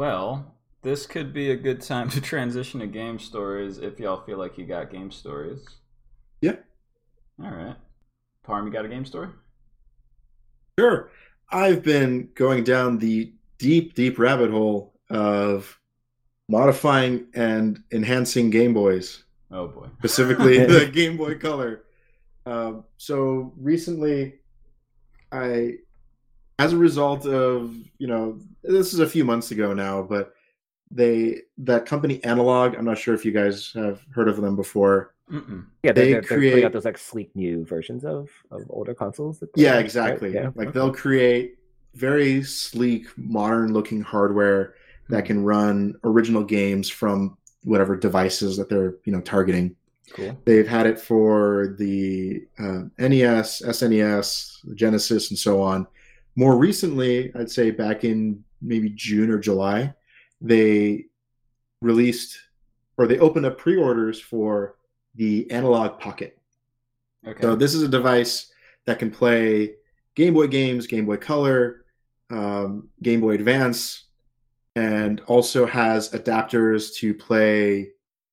Well, this could be a good time to transition to game stories if y'all feel like you got game stories. Yeah. All right. Parm, you got a game story? Sure. I've been going down the deep, deep rabbit hole of modifying and enhancing Game Boys, Oh boy. specifically the Game Boy Color. Um, so recently, I, as a result of you know, this is a few months ago now, but they that company Analog. I'm not sure if you guys have heard of them before. Mm-mm. Yeah, They they're, they're, they're putting create- out those like sleek new versions of, of older consoles. that- Yeah, right? exactly. Yeah. Like they'll create very sleek, modern looking hardware that can run original games from whatever devices that they're, you know, targeting. Cool. They've had it for the uh, NES, SNES, Genesis, and so on. More recently, I'd say back in maybe June or July, they released or they opened up pre-orders for the Analog Pocket. Okay. So this is a device that can play Game Boy games, Game Boy Color, um, Game Boy Advance, and also has adapters to play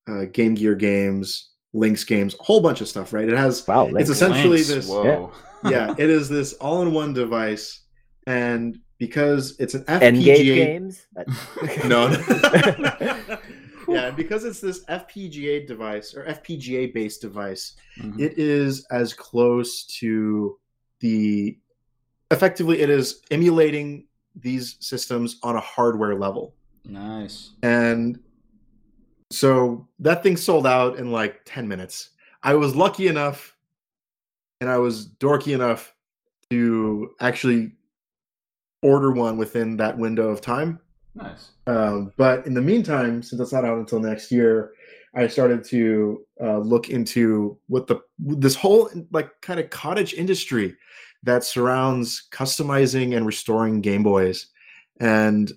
uh, Game Gear games, Lynx games, a whole bunch of stuff. Right? It has Wow, it's Lynx. essentially Lynx, this. Whoa. Yeah, it is this all-in-one device, and because it's an N-Gage FPGA games. No. no. yeah, because it's this FPGA device or FPGA based device, Mhm. it is as close to the effectively it is emulating these systems on a hardware level. Nice. And so that thing sold out in like 10 minutes. I was lucky enough and I was dorky enough to actually order one within that window of time. Nice. Um, but in the meantime, since it's not out until next year, I started to uh, look into what the this whole like kind of cottage industry that surrounds customizing and restoring Game Boys. And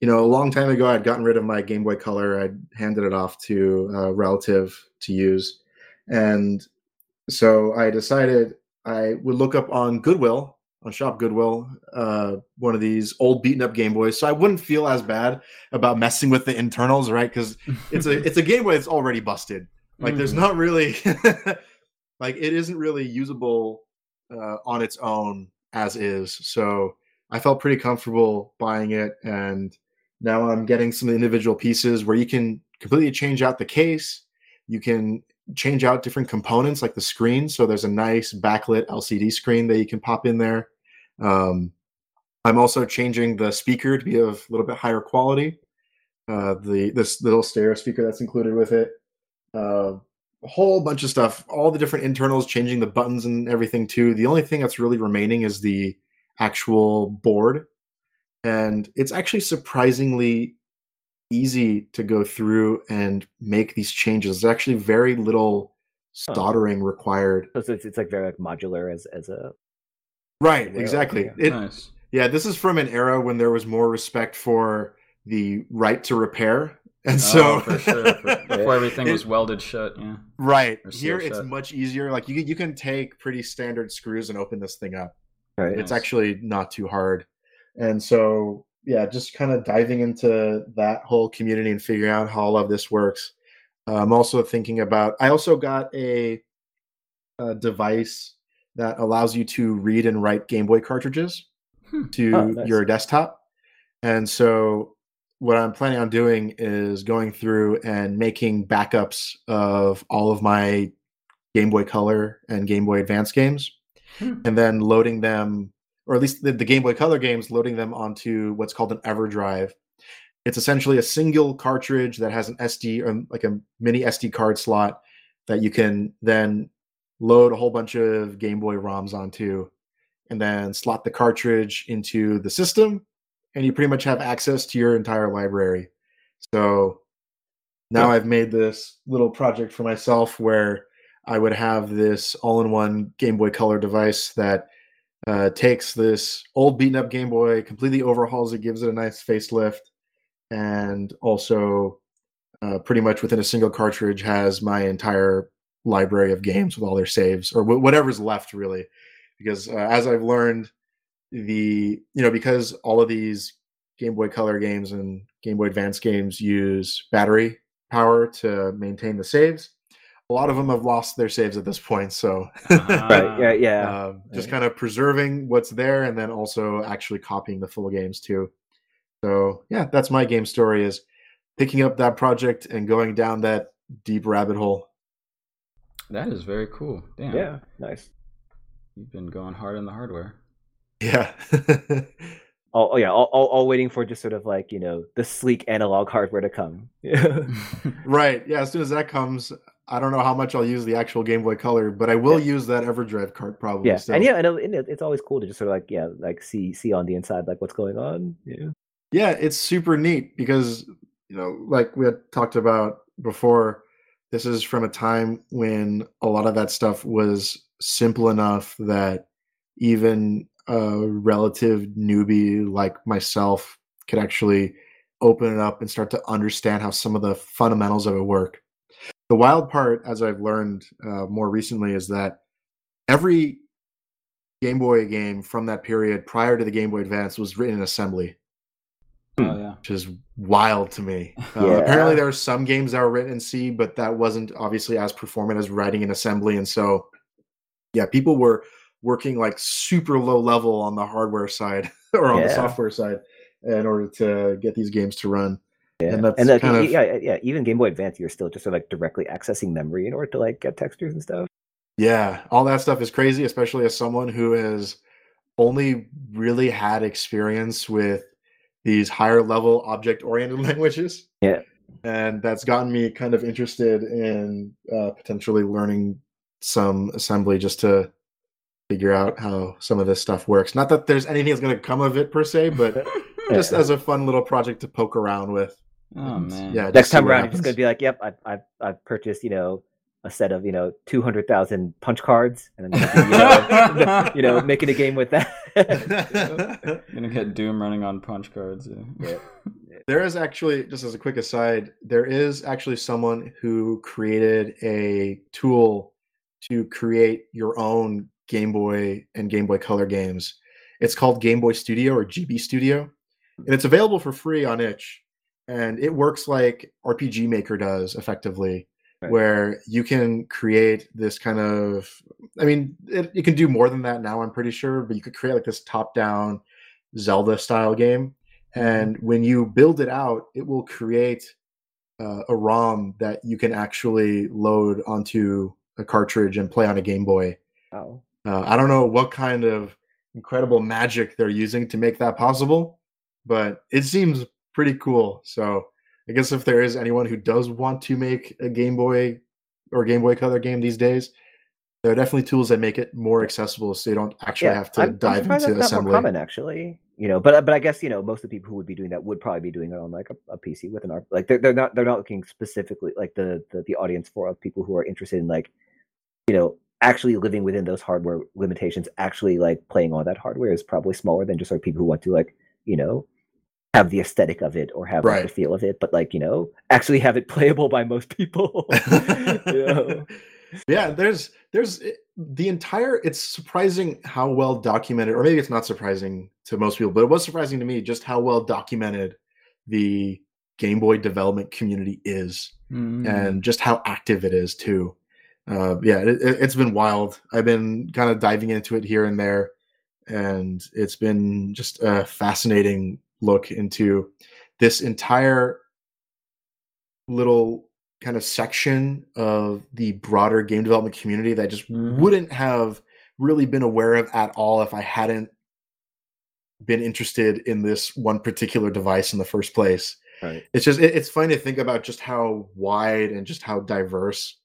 you know, a long time ago, I'd gotten rid of my Game Boy Color. I'd handed it off to a relative to use, and so I decided I would look up on Goodwill on Shop Goodwill uh, one of these old beaten up Game Boys, so I wouldn't feel as bad about messing with the internals, right? Because it's a it's a Game Boy that's already busted. Like there's Mhm. not really like it isn't really usable uh, on its own as is. So I felt pretty comfortable buying it, and now I'm getting some individual pieces where you can completely change out the case. You can change out different components like the screen. So there's a nice backlit LCD screen that you can pop in there. Um, I'm also changing the speaker to be of a little bit higher quality. Uh, the this little stereo speaker that's included with it. Uh, a whole bunch of stuff. All the different internals, changing the buttons and everything too. The only thing that's really remaining is the actual board, and it's actually surprisingly easy to go through and make these changes. There's actually very little soldering required. So it's, it's like very like modular as as a Right, Yeah, exactly. yeah. It, nice. Yeah, this is from an era when there was more respect for the right to repair. And so oh, for sure. For- before everything It- was welded shut. Yeah. right. Here seal it's much easier. Like you you can take pretty standard screws and open this thing up. right. It's Nice. actually not too hard. And so yeah, just kind of diving into that whole community and figuring out how all of this works. Uh, I'm also thinking about I also got a, a device that allows you to read and write Game Boy cartridges Hmm. to Oh, nice. your desktop. And so what I'm planning on doing is going through and making backups of all of my Game Boy Color and Game Boy Advance games Hmm. and then loading them or at least the, the Game Boy Color games loading them onto what's called an EverDrive. It's essentially a single cartridge that has an SD or like a mini SD card slot that you can then load a whole bunch of Game Boy ROMs onto and then slot the cartridge into the system and you pretty much have access to your entire library. So now I've made this little project for myself where I would have this all-in-one Game Boy Color device that uh, takes this old beaten up Game Boy, completely overhauls it, gives it a nice facelift, and also uh, pretty much within a single cartridge has my entire library of games with all their saves or wh- whatever's left really. Because uh, as I've learned, the you know because all of these Game Boy Color games and Game Boy Advance games use battery power to maintain the saves. A lot of them have lost their saves at this point, so Ah, right. Yeah. Yeah. um, just right. kind of preserving what's there and then also actually copying the full games too. So yeah, that's my game story is picking up that project and going down that deep rabbit hole. That is very cool. Damn. yeah. Nice. You've been going hard on the hardware. Yeah. Oh, oh yeah. All, all, all waiting for just sort of like you know the sleek analog hardware to come. Right. Yeah, as soon as that comes, I don't know how much I'll use the actual Game Boy Color, but I will use that EverDrive cart probably. yeah. still. And yeah, and and it- it's always cool to just sort of like yeah, like see see on the inside like what's going on. Yeah. yeah it's super neat because you know like we had talked about before this is from a time when a lot of that stuff was simple enough that even a relative newbie like myself could actually open it up and start to understand how some of the fundamentals of it work. The wild part as i've learned uh, more recently is that every game boy game from that period prior to the game boy advance was written in assembly oh yeah. which is wild to me. Uh, Yeah. Apparently, there are some games that were written in C, but that wasn't obviously as performant as writing in assembly. And so, yeah, people were working like super low level on the hardware side or on the software side in order to get these games to run. Yeah. And that's and kind of- yeah, yeah, even Game Boy Advance, you're still just like directly accessing memory in order to like get textures and stuff. Yeah, all that stuff is crazy, especially as someone who has only really had experience with these higher level object oriented languages. Yeah. And that's gotten me kind of interested in uh, potentially learning some assembly just to figure out how some of this stuff works. Not that there's anything that's going to come of it per se, but just as a fun little project to poke around with. Oh And, man. Yeah. Next time around, you're just gonna be like, "Yep, I've I've, I've purchased you know a set of you know two hundred thousand punch cards, and be, you know, you know making a game with that." Gonna get Doom running on punch cards. Yeah. Yeah. There is actually, just as a quick aside, there is actually someone who created a tool to create your own Game Boy and Game Boy Color games. It's called Game Boy Studio or GB Studio, and it's available for free on itch. And it works like RPG Maker does effectively, Right. where you can create this kind of, I mean, it, you can do more than that now, I'm pretty sure, but you could create like this top down Zelda style game and when you build it out it will create uh, a rom that you can actually load onto a cartridge and play on a game boy Oh. uh, i don't know what kind of incredible magic they're using to make that possible but it seems pretty cool so i guess if there is anyone who does want to make a game boy or game boy color game these days there are definitely tools that make it more accessible so you don't actually have to I'm- I'm dive surprised into that's not assembly more common actually. You know, but but I guess you know most of the people who would be doing that would probably be doing it on like a, a PC with an R. Like they're they're not they're not looking specifically like the, the the audience for of people who are interested in like you know actually living within those hardware limitations. Actually, like playing on that hardware is probably smaller than just like people who want to like you know have the aesthetic of it or have like, the feel of it, but like you know actually have it playable by most people. you yeah there's there's eh, the entire it's surprising how well documented or maybe it's not surprising to most people but it was surprising to me just how well documented the game boy development community is Mm. and just how active it is too uh, yeah it, it- it's been wild i've been kind of diving into it here and there and it's been just a fascinating look into this entire little kind of section of the broader game development community that I just Mhm. wouldn't have really been aware of at all if I hadn't been interested in this one particular device in the first place. Right. It's just it, it's funny to think about just how wide and just how diverse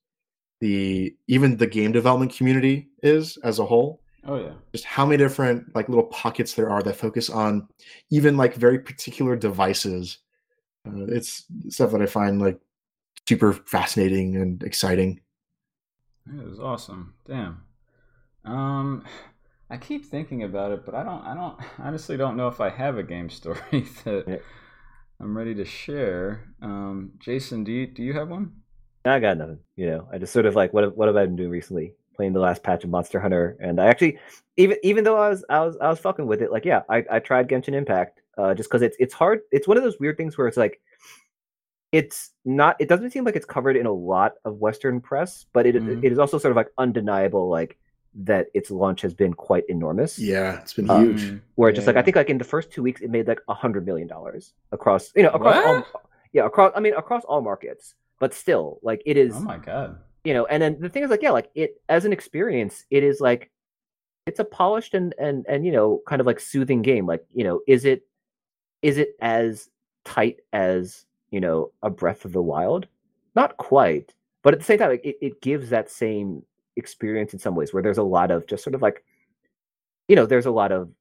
the even the game development community is as a whole oh yeah. just how many different like little pockets there are that focus on even like very particular devices uh, it's stuff that i find like super fascinating and exciting It was awesome. Damn. Um, I keep thinking about it, but I don't. I don't honestly don't know if I have a game story that Yeah. I'm ready to share. Um, Jason, do you do you have one? I got nothing. You know, I just sort of like what have- what have I been doing recently? Playing the last patch of Monster Hunter, and I actually even even though I was I was I was fucking with it. Like, yeah, I, I tried Genshin Impact. uh, just because it's it's hard. It's one of those weird things where it's like it's not. It doesn't seem like it's covered in a lot of Western press, but it Mhm. it is also sort of like undeniable, like that its launch has been quite enormous. Yeah, it's been Um, huge. Where just like I think like in the first two weeks it made like a hundred million dollars across you know across all yeah across I mean across all markets, but still like it is Oh my god. You know and then the thing is like yeah like it as an experience it is like it's a polished and and and you know kind of like soothing game. Like you know is it is it as tight as you know a breath of the wild? Not quite but at the same time like, it, it gives that same experience in some ways where there's a lot of just sort of like you know there's a lot of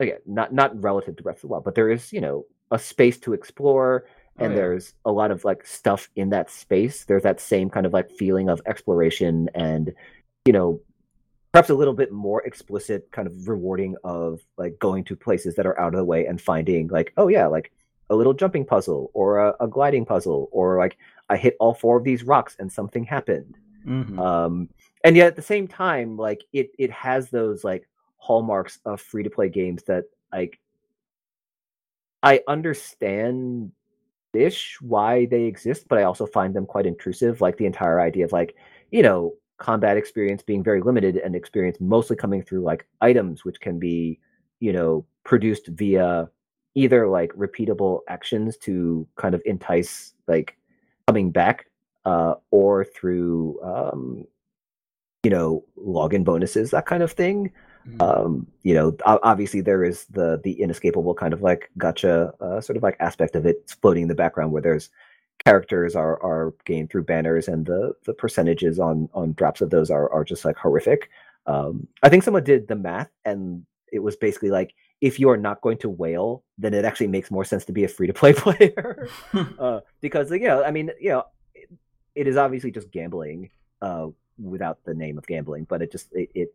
again not not relative to breath of the wild but there is you know a space to explore Oh, and yeah. there's a lot of like stuff in that space there's that same kind of like feeling of exploration and you know perhaps a little bit more explicit kind of rewarding of like going to places that are out of the way and finding like oh yeah like a little jumping puzzle or a, a gliding puzzle or like i hit all four of these rocks and something happened Mhm. um and yet at the same time like it it has those like hallmarks of free to play games that like i understand ish why they exist but i also find them quite intrusive like the entire idea of like you know combat experience being very limited and experience mostly coming through like items which can be you know produced via either like repeatable actions to kind of entice like coming back uh, or through um, you know login bonuses that kind of thing Mhm. um, you know obviously there is the the inescapable kind of like gacha uh, sort of like aspect of it floating in the background where there's characters are are gained through banners and the the percentages on on drops of those are are just like horrific um, i think someone did the math and it was basically like if you are not going to whale then it actually makes more sense to be a free to play player uh, because you know, I mean, you know, it, it is obviously just gambling uh, without the name of gambling, but it just it, it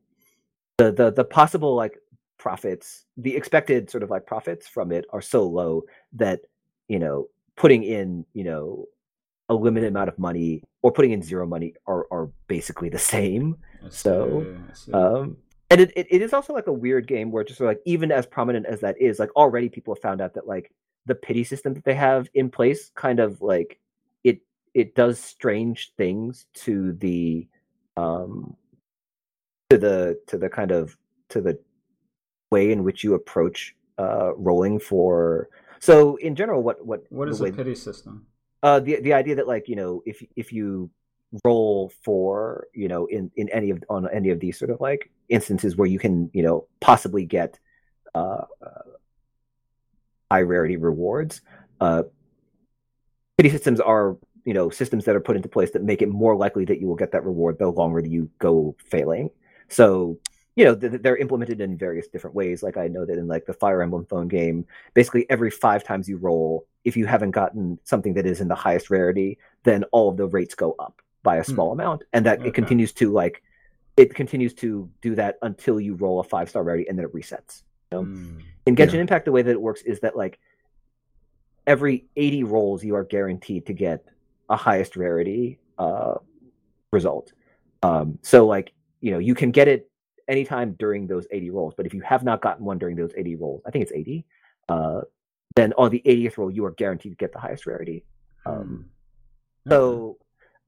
the the the possible like profits, the expected sort of like profits from it are so low that you know putting in you know a limited amount of money or putting in zero money are are basically the same. I so, see, Um, and it, it, it is also like a weird game where just sort of like even as prominent as that is, like already people have found out that like the pity system that they have in place kind of like it it does strange things to the um to the to the kind of to the way in which you approach uh rolling for so in general what what what is the way- a pity system? uh the the idea that like you know if if you roll for you know in in any of on any of these sort of like instances where you can you know possibly get uh, uh high rarity rewards uh pity systems are you know systems that are put into place that make it more likely that you will get that reward the longer that you go failing so you know th- they're implemented in various different ways like i know that in like the fire emblem phone game basically every five times you roll if you haven't gotten something that is in the highest rarity then all of the rates go up by a Hmm. small amount and that Okay. it continues to like it continues to do that until you roll a five star rarity and then it resets know? Mm. in Yeah. Genshin Impact, the way that it works is that like every 80 rolls, you are guaranteed to get a highest rarity uh, result. Um, so like you know you can get it anytime during those 80 rolls, but if you have not gotten one during those 80 rolls, I think it's 80, uh, then on the 80th roll you are guaranteed to get the highest rarity. Um, Hmm. So,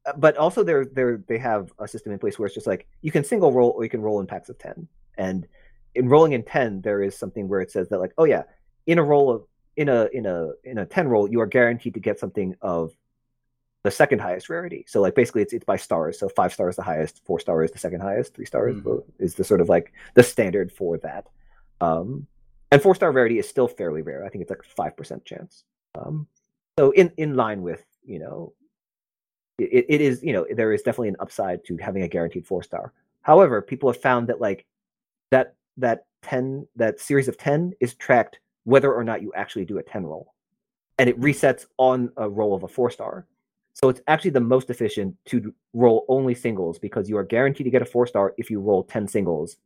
uh, but also they're they're they have a system in place where it's just like you can single roll or you can roll in packs of ten. And in rolling in ten, there is something where it says that like, oh yeah, in a roll of in a in a in a ten roll, you are guaranteed to get something of the second highest rarity. So like basically it's it's by stars. So five stars is the highest, four star is the second highest, three stars Mhm. is the sort of like the standard for that. Um, and four star rarity is still fairly rare. I think it's like five percent chance. Um, so in in line with you know it, it is you know there is definitely an upside to having a guaranteed four star however people have found that like that that 10 that series of 10 is tracked whether or not you actually do a 10 roll and it resets on a roll of a four star so it's actually the most efficient to roll only singles because you are guaranteed to get a four star if you roll 10 singles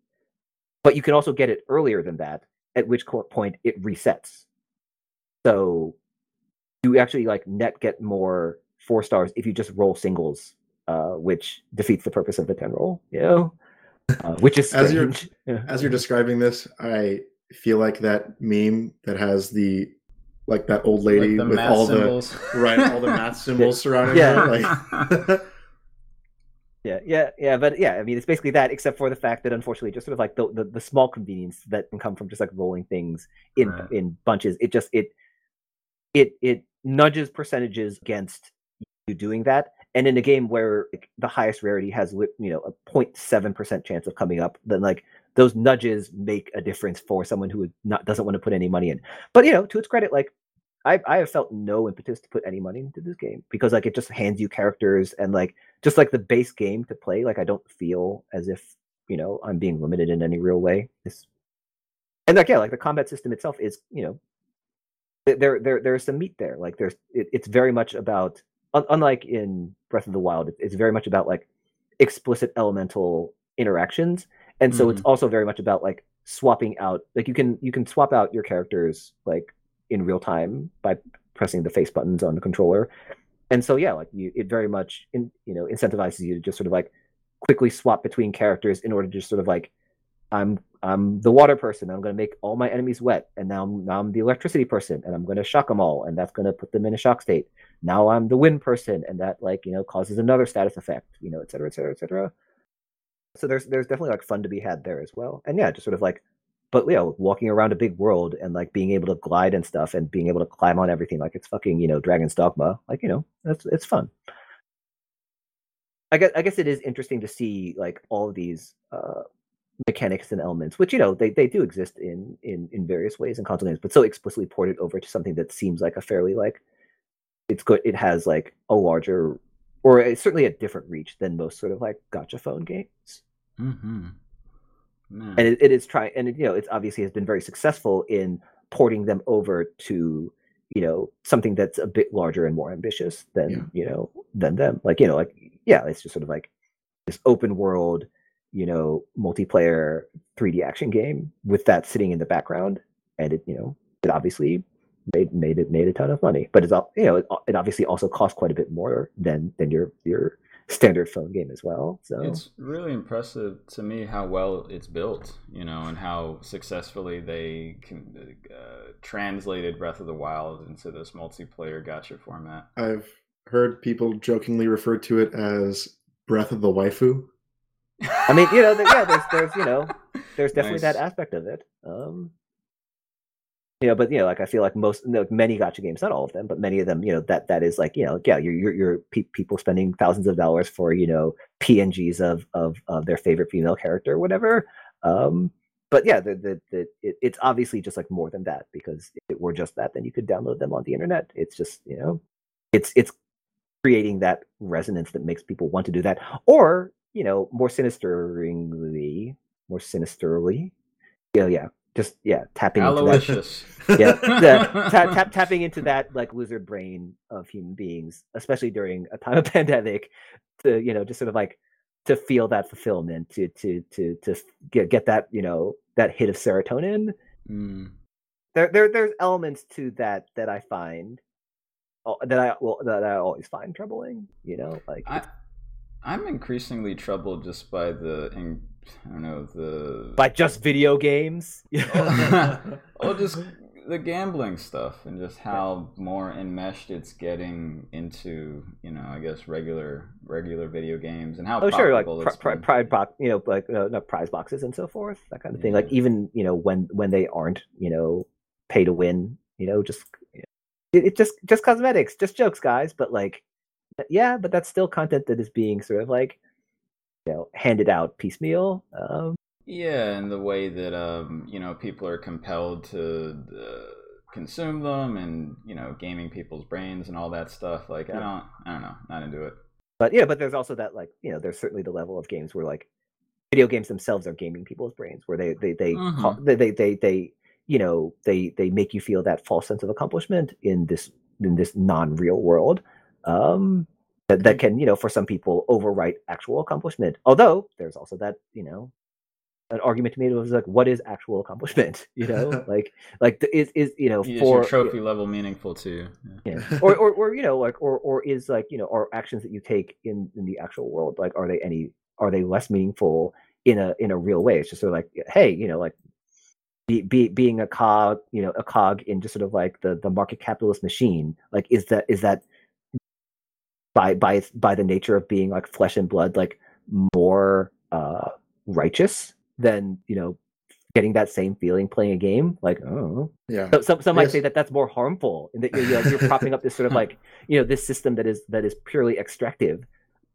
but you can also get it earlier than that at which point it resets so you actually like net get more four stars if you just roll singles, uh, which defeats the purpose of the ten roll. You know, uh, which is As you're- Yeah. As you're describing this, I feel like that meme that has the like that old lady Like with all symbols. the right all the math symbols surrounding Yeah. her. Like, Yeah, yeah, yeah, but yeah, I mean, it's basically that, except for the fact that unfortunately, just sort of like the the, the small convenience that can come from just like rolling things in Right. in bunches. It just it it it nudges percentages against you doing that, and in a game where like, the highest rarity has you know a 0.7 percent chance of coming up, then like those nudges make a difference for someone who not doesn't want to put any money in. But you know, to its credit, like I I have felt no impetus to put any money into this game because like it just hands you characters and like just like the base game to play, like I don't feel as if you know I'm being limited in any real way. It's, and like yeah, like the combat system itself is you know there there there's some meat there. Like there's it, it's very much about un- unlike in Breath of the Wild, it- it's very much about like explicit elemental interactions, and so it's mm-hmm. also very much about like swapping out. Like you can you can swap out your characters like in real time by pressing the face buttons on the controller. And so yeah like you, it very much in, you know incentivizes you to just sort of like quickly swap between characters in order to just sort of like i'm i'm the water person i'm going to make all my enemies wet and now I'm, now I'm the electricity person and i'm going to shock them all and that's going to put them in a shock state. Now i'm the wind person and that like you know causes another status effect you know et cetera et cetera et cetera so there's there's definitely like fun to be had there as well. And yeah just sort of like but know walking around a big world and like being able to glide and stuff and being able to climb on everything like it's fucking you know dragon's dogma like you know that's it's fun. I guess i guess it is interesting to see like all these uh mechanics and elements which you know they, they do exist in in in various ways in console games but so explicitly ported over to something that seems like a fairly like it's good it has like a larger or it's certainly a different reach than most sort of like gacha phone games mm-hmm. And it, it is trying and it, you know it's obviously has been very successful in porting them over to you know something that's a bit larger and more ambitious than Yeah. you know than them like you know like yeah it's just sort of like this open world you know multiplayer 3d action game with that sitting in the background and it you know it obviously made made it made a ton of money but it's all you know it, it obviously also costs quite a bit more than than your your standard phone game as well so It's really impressive to me how well it's built, you know, and how successfully they can, uh, translated Breath of the Wild into this multiplayer gacha format. I've heard people jokingly refer to it as Breath of the Waifu. I mean, you know, there- yeah, there's, there's, you know, there's definitely that aspect of it. Um, you know, but you know, like I feel like most, like many gacha games, not all of them, but many of them, you know, that that is like, you know, yeah, you're you're, you're pe- people spending thousands of dollars for you know PNGs of of of their favorite female character, or whatever. Um, but yeah, the the, the it, it's obviously just like more than that because if it were just that, then you could download them on the internet. It's just you know, it's it's creating that resonance that makes people want to do that, or you know, more sinisteringly, more sinisterly, yeah, yeah, just yeah, tapping into that yeah, the, ta- tap, tapping into that like lizard brain of human beings, especially during a time of pandemic, to you know just sort of like to feel that fulfillment, to to to to get get that you know that hit of serotonin. Mm. There there there's elements to that that I find that I well that I always find troubling. You know, like I, I'm increasingly troubled just by the, in, I don't know, the. by just video games. well, just the gambling stuff and just how more enmeshed it's getting into, you know, I guess regular regular video games and how Oh, sure, like pri- it's pri- been. pride box, you know, like uh, no, prize boxes and so forth, that kind of thing. Like even you know when when they aren't, you know, pay to win, you know, just you know, it, it just just cosmetics, just jokes, guys. But like, yeah, but that's still content that is being sort of like, you know, handed out piecemeal. Um, Yeah, and the way that um, you know people are compelled to uh, consume them, and you know, gaming people's brains and all that stuff. Like, I don't, I don't know, not into it. but yeah, but there's also that like, you know, there's certainly the level of games where like video games themselves are gaming people's brains, where they they they call, they, they they they you know they they make you feel that false sense of accomplishment in this in this non-real world um that, that mm-hmm. can you know for some people overwrite actual accomplishment although there's also that you know an argument to me was like what is actual accomplishment you know like like the, is is you know Is for your trophy level meaningful too? Yeah. yeah. or, or or you know like or or is like you know are actions that you take in in the actual world like are they any are they less meaningful in a in a real way it's just sort of like hey you know like be, be, being a cog, you know, a cog in just sort of like the the market capitalist machine. Like, is that is that by by by the nature of being like flesh and blood, like more uh righteous than you know getting that same feeling playing a game like oh Yeah. so, some some might Yes. say that that's more harmful and that you're, you're, you're propping up this sort of like you know this system that is that is purely extractive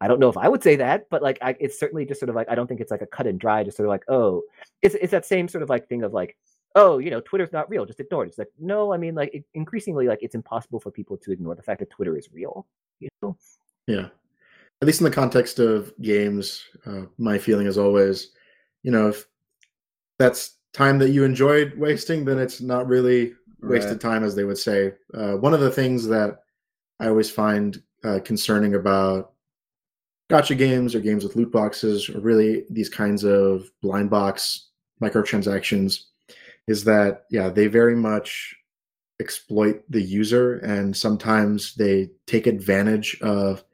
i don't know if i would say that but like I, it's certainly just sort of like i don't think it's like a cut and dry just sort of like oh it's, it's that same sort of like thing of like oh you know twitter's not real just ignore it it's like no i mean like it, increasingly like it's impossible for people to ignore the fact that twitter is real you know Yeah. At least in the context of games, uh, my feeling is always, you know, if that's time that you enjoyed wasting, then it's not really wasted Right. time, as they would say. Uh, one of the things that I always find uh, concerning about gacha games or games with loot boxes or really these kinds of blind box microtransactions is that, yeah, they very much exploit the user and sometimes they take advantage of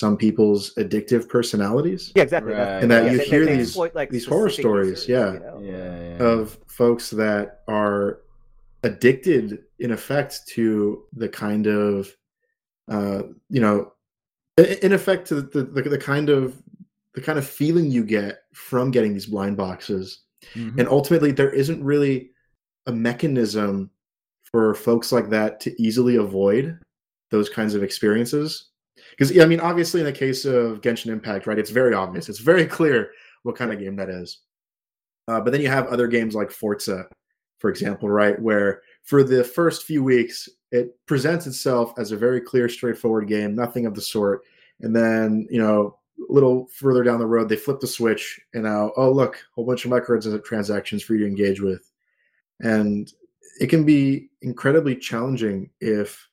some people's addictive personalities yeah exactly Right. And that yeah, you they- hear they these- exploit, like, these horror stories, users, yeah. you know? Yeah, yeah. of folks that are addicted in effect to the kind of uh you know in effect to the, the, the kind of the kind of feeling you get from getting these blind boxes Mhm. and ultimately there isn't really a mechanism for folks like that to easily avoid those kinds of experiences. Because yeah, i mean obviously in the case of genshin impact right it's very obvious. It's very clear what kind of game that is. Uh, but then you have other games like forza for example right where for the first few weeks it presents itself as a very clear straightforward game nothing of the sort. And then you know a little further down the road they flip the switch and now oh look a whole bunch of microtransactions for you to engage with. And it can be incredibly challenging if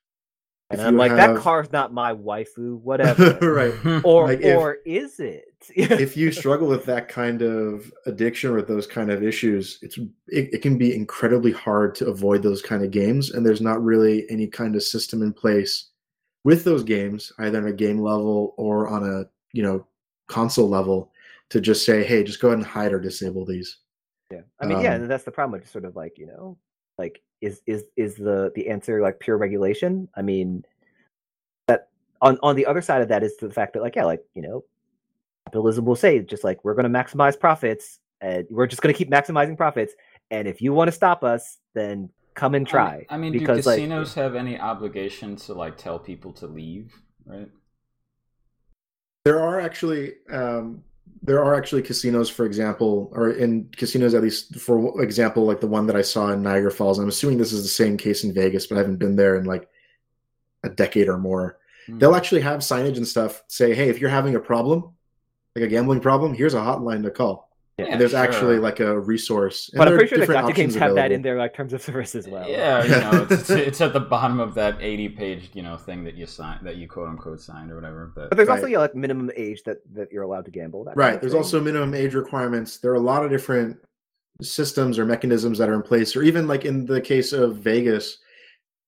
and if i'm like have- that car's not my waifu whatever. Right. Or Like, if- or is it? if you struggle with that kind of addiction or those kind of issues it's it, it can be incredibly hard to avoid those kind of games and there's not really any kind of system in place with those games either on a game level or on a you know console level to just say hey just go ahead and hide or disable these Yeah, I mean, yeah, Um, and that's the problem. with Just sort of like you know, like is is is the the answer like pure regulation? I mean, that on on the other side of that is the fact that like yeah, like you know, capitalism will say just like we're going to maximize profits, and we're just going to keep maximizing profits, and if you want to stop us, then come and try. I mean, because do like casinos have any obligation to like tell people to leave? Right. There are actually um, there are actually casinos, for example, or in casinos at least for example, like the one that I saw in Niagara Falls. I'm assuming this is the same case in Vegas, but I haven't been there in like a decade or more. Mm. They'll actually have signage and stuff say, "Hey, if you're having a problem, like a gambling problem, here's a hotline to call." Yeah, and there's sure. actually like a resource. And but I'm pretty sure the different gacha games options have that in available. their like terms of service as well. Yeah, you know, it's, it's at the bottom of that eighty-page, you know, thing that you sign, that you quote unquote signed or whatever. But, But there's also Right. yeah, like minimum age that that you're allowed to gamble. that kind Right. of There's thing. also minimum age requirements. There are a lot of different systems or mechanisms that are in place, or even like in the case of Vegas,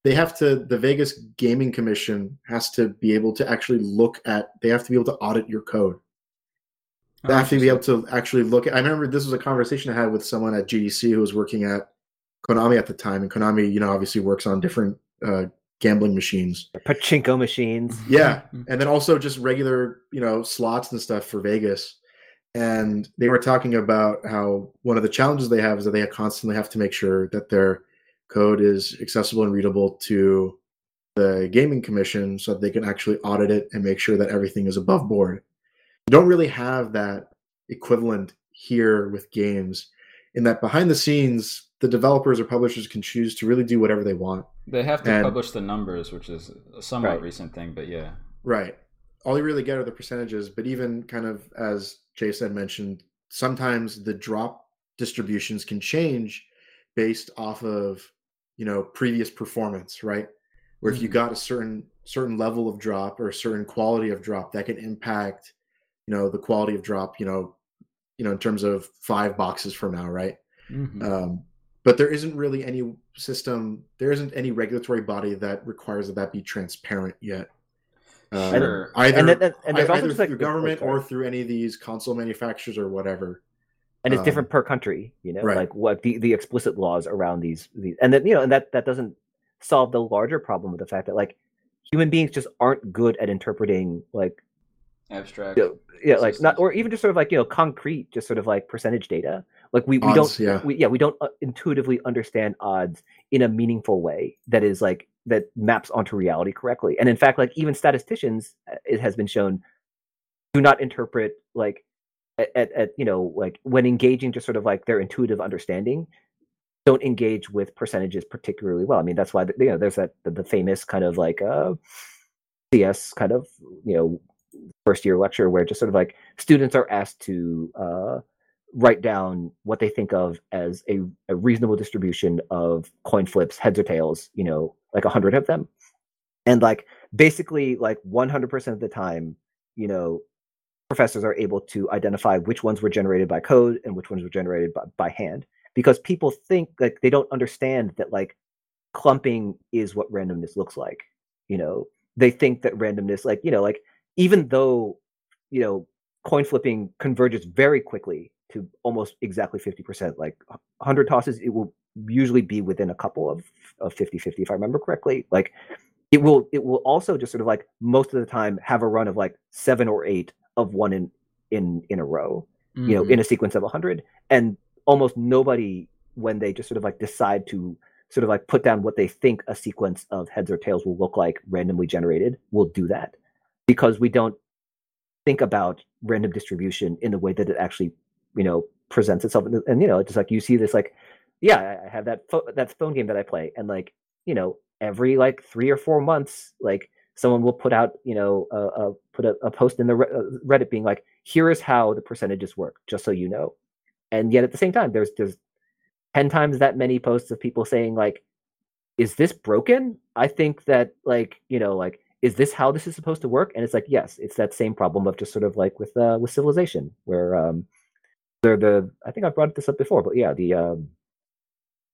they have to, the Vegas Gaming Commission has to be able to actually look at, they have to be able to audit your code. They have to be able to actually look at, I remember this was a conversation I had with someone at GDC who was working at Konami at the time. And Konami, you know, obviously works on different uh, gambling machines. pachinko machines. Yeah, and then also just regular, you know, slots and stuff for Vegas. And they were talking about how one of the challenges they have is that they constantly have to make sure that their code is accessible and readable to the gaming commission so that they can actually audit it and make sure that everything is above board. Don't really have that equivalent here with games in that behind the scenes the developers or publishers can choose to really do whatever they want. They have to And- publish the numbers, which is a somewhat Right. recent thing, but yeah. Right. All you really get are the percentages, but even kind of as Jason mentioned, sometimes the drop distributions can change based off of, you know, previous performance, right? Where if you Mhm. got a certain certain level of drop or a certain quality of drop, that can impact, you know, the quality of drop, you know, you know, in terms of five boxes from now, right? Mhm. Um, but there isn't really any system, there isn't any regulatory body that requires that that be transparent yet. Um, Sure. Either, And and there's either like, through oh, government or through any of these console manufacturers or whatever. and it's Um, different per country. You know, right. like what the the explicit laws around these these, and then you know, and that that doesn't solve the larger problem with the fact that like human beings just aren't good at interpreting like Abstract. Yeah, yeah like not or even just sort of like you know concrete just sort of like percentage data like we, we Odds, don't yeah. we, yeah we don't uh, intuitively understand odds in a meaningful way that is like that maps onto reality correctly and in fact like even statisticians uh, it has been shown do not interpret like at, at, at you know like when engaging just sort of like their intuitive understanding don't engage with percentages particularly well i mean that's why the, you know there's that the, the famous kind of like uh cs kind of you know first year lecture where just sort of like students are asked to uh, write down what they think of as a, a reasonable distribution of coin flips, heads or tails, you know, like a hundred of them. And like basically like 100% of the time, you know, professors are able to identify which ones were generated by code and which ones were generated by, by hand because people think like they don't understand that like clumping is what randomness looks like you know they think that randomness like you know like even though you know coin flipping converges very quickly to almost exactly 50% like 100 tosses it will usually be within a couple of of 50 50 if i remember correctly. Like it will it will also just sort of like most of the time have a run of like seven or eight of one in in in a row you know in mm-hmm. a sequence of 100 and almost nobody when they just sort of like decide to sort of like put down what they think a sequence of heads or tails will look like randomly generated will do that because we don't think about random distribution in the way that it actually you know presents itself. And, and you know it's just like you see this like yeah I- have that pho- that phone game that i play and like you know every like three or four months like someone will put out you know a, a put a, a post in the Re- uh, reddit being like here is how the percentages work just so you know. And yet at the same time there's there's 10 times that many posts of people saying like is this broken? I think that like you know like is this how this is supposed to work and it's like yes it's that same problem of just sort of like with uh with civilization where um they're the i think i brought this up before but yeah the um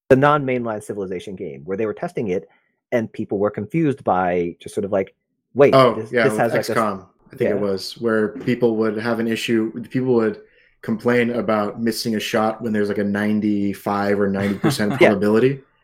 the non-mainline civilization game where they were testing it and people were confused by just sort of like wait Oh this, yeah, this has like XCOM, I think yeah. it was where people would have an issue. People would complain about missing a shot when there's like a 95 or 90 percent Yeah.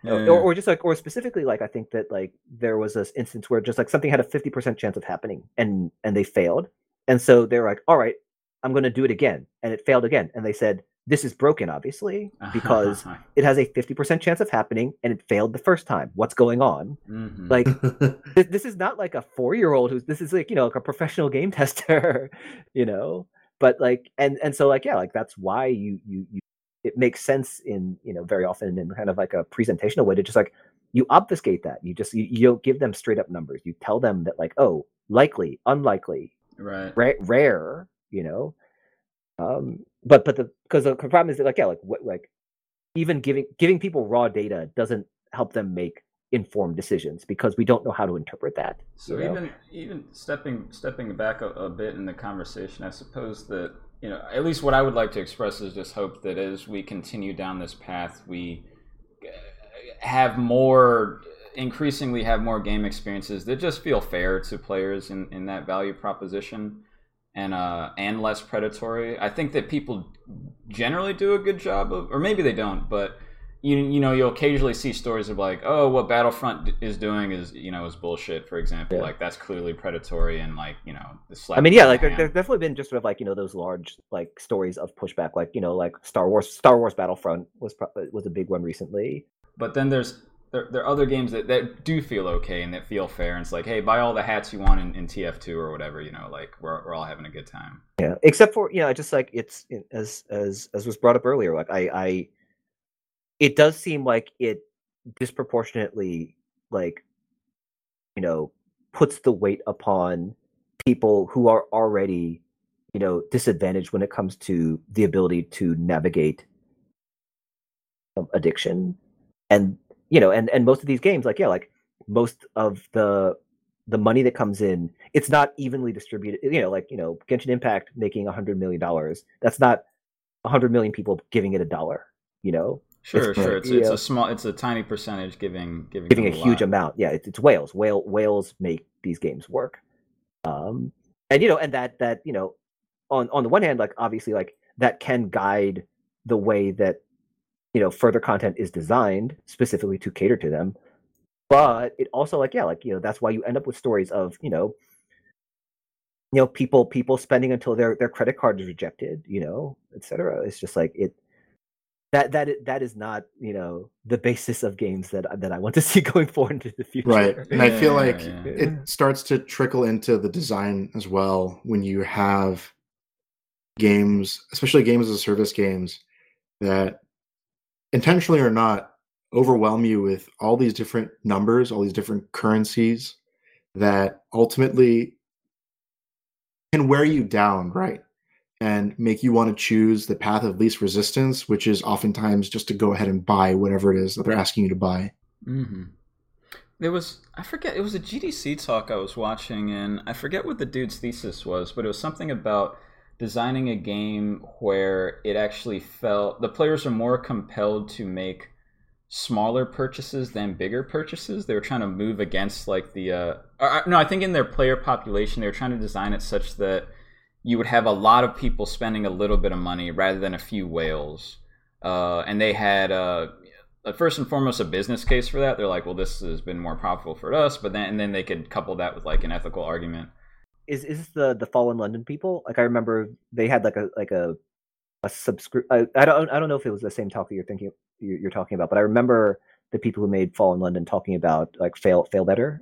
Or, Yeah. or, or just like or specifically like i think that like there was this instance where just like something had a 50% chance of happening and and they failed. And so they're like all right i'm going to do it again and it failed again. And they said this is broken obviously because it has a 50% chance of happening and it failed the first time. What's going on? Mhm. like this, this is not like a four year old who's this is like you know like a professional game tester you know? But like and and so like yeah like that's why you you, you it makes sense in you know very often in kind of like a presentational way to just like you obfuscate that you just you, you don't give them straight up numbers you tell them that like oh likely unlikely right. ra- rare you know um but but the because the problem is that like yeah like what like even giving giving people raw data doesn't help them make informed decisions because we don't know how to interpret that So you know? even even stepping stepping back a, a bit in the conversation, I suppose that you know at least what I would like to express is just hope that as we continue down this path, we uh, have more increasingly have more game experiences that just feel fair to players in, in that value proposition and uh and less predatory. I think that people generally do a good job of or maybe they don't, but you you know you'll occasionally see stories of like oh what battlefront is doing is you know is bullshit for example Yeah. like that's clearly predatory and like you know the slap I mean, yeah, like there, there's definitely been just sort of like you know those large like stories of pushback, like you know like Star Wars, Star Wars Battlefront was pro- uh, was a big one recently. but then there's there, there are other games that, that do feel okay and that feel fair and it's like hey buy all the hats you want in, in tf2 or whatever you know like we're, we're all having a good time Yeah, except for you know, just like it's it- as as as was brought up earlier. Like I, I, it does seem like it disproportionately like, you know, puts the weight upon people who are already, you know, disadvantaged when it comes to the ability to navigate addiction, and you know, and and most of these games, like yeah, like most of the the money that comes in, it's not evenly distributed. You know, like you know, Genshin Impact making a hundred million dollars. That's not a hundred million people giving it a dollar. You know, sure It's sure it's, it's a small it's a tiny percentage giving giving giving a huge amount. Yeah, it's, it's whales. Whale whales make these games work. Um, and you know, and that that you know, on on the one hand, like obviously, like that can guide the way that you know further content is designed specifically to cater to them but it also like yeah like you know that's why you end up with stories of you know you know people people spending until their their credit card is rejected you know etc it's just like it that that that is not you know the basis of games that that I want to see going forward into the future. Right, and I feel like yeah. it starts to trickle into the design as well when you have games, especially games as a service games, that intentionally or not overwhelm you with all these different numbers, all these different currencies that ultimately can wear you down, right? And make you want to choose the path of least resistance, which is oftentimes just to go ahead and buy whatever it is that they're asking you to buy. Mm-hmm. There was, I forget, it was a GDC talk I was watching, and I forget what the dude's thesis was, but it was something about designing a game where it actually felt the players are more compelled to make smaller purchases than bigger purchases. They were trying to move against like the, uh, or, no, I think in their player population, they were trying to design it such that you would have a lot of people spending a little bit of money rather than a few whales. Uh, and they had uh, first and foremost a business case for that. They're like, well, this has been more profitable for us, but then and then they could couple that with like an ethical argument. Is is this the the Fallen London people? Like I remember they had like a like a a subscript. I, I don't I don't know if it was the same talk that you're thinking you're talking about, but I remember the people who made Fallen London talking about like fail fail better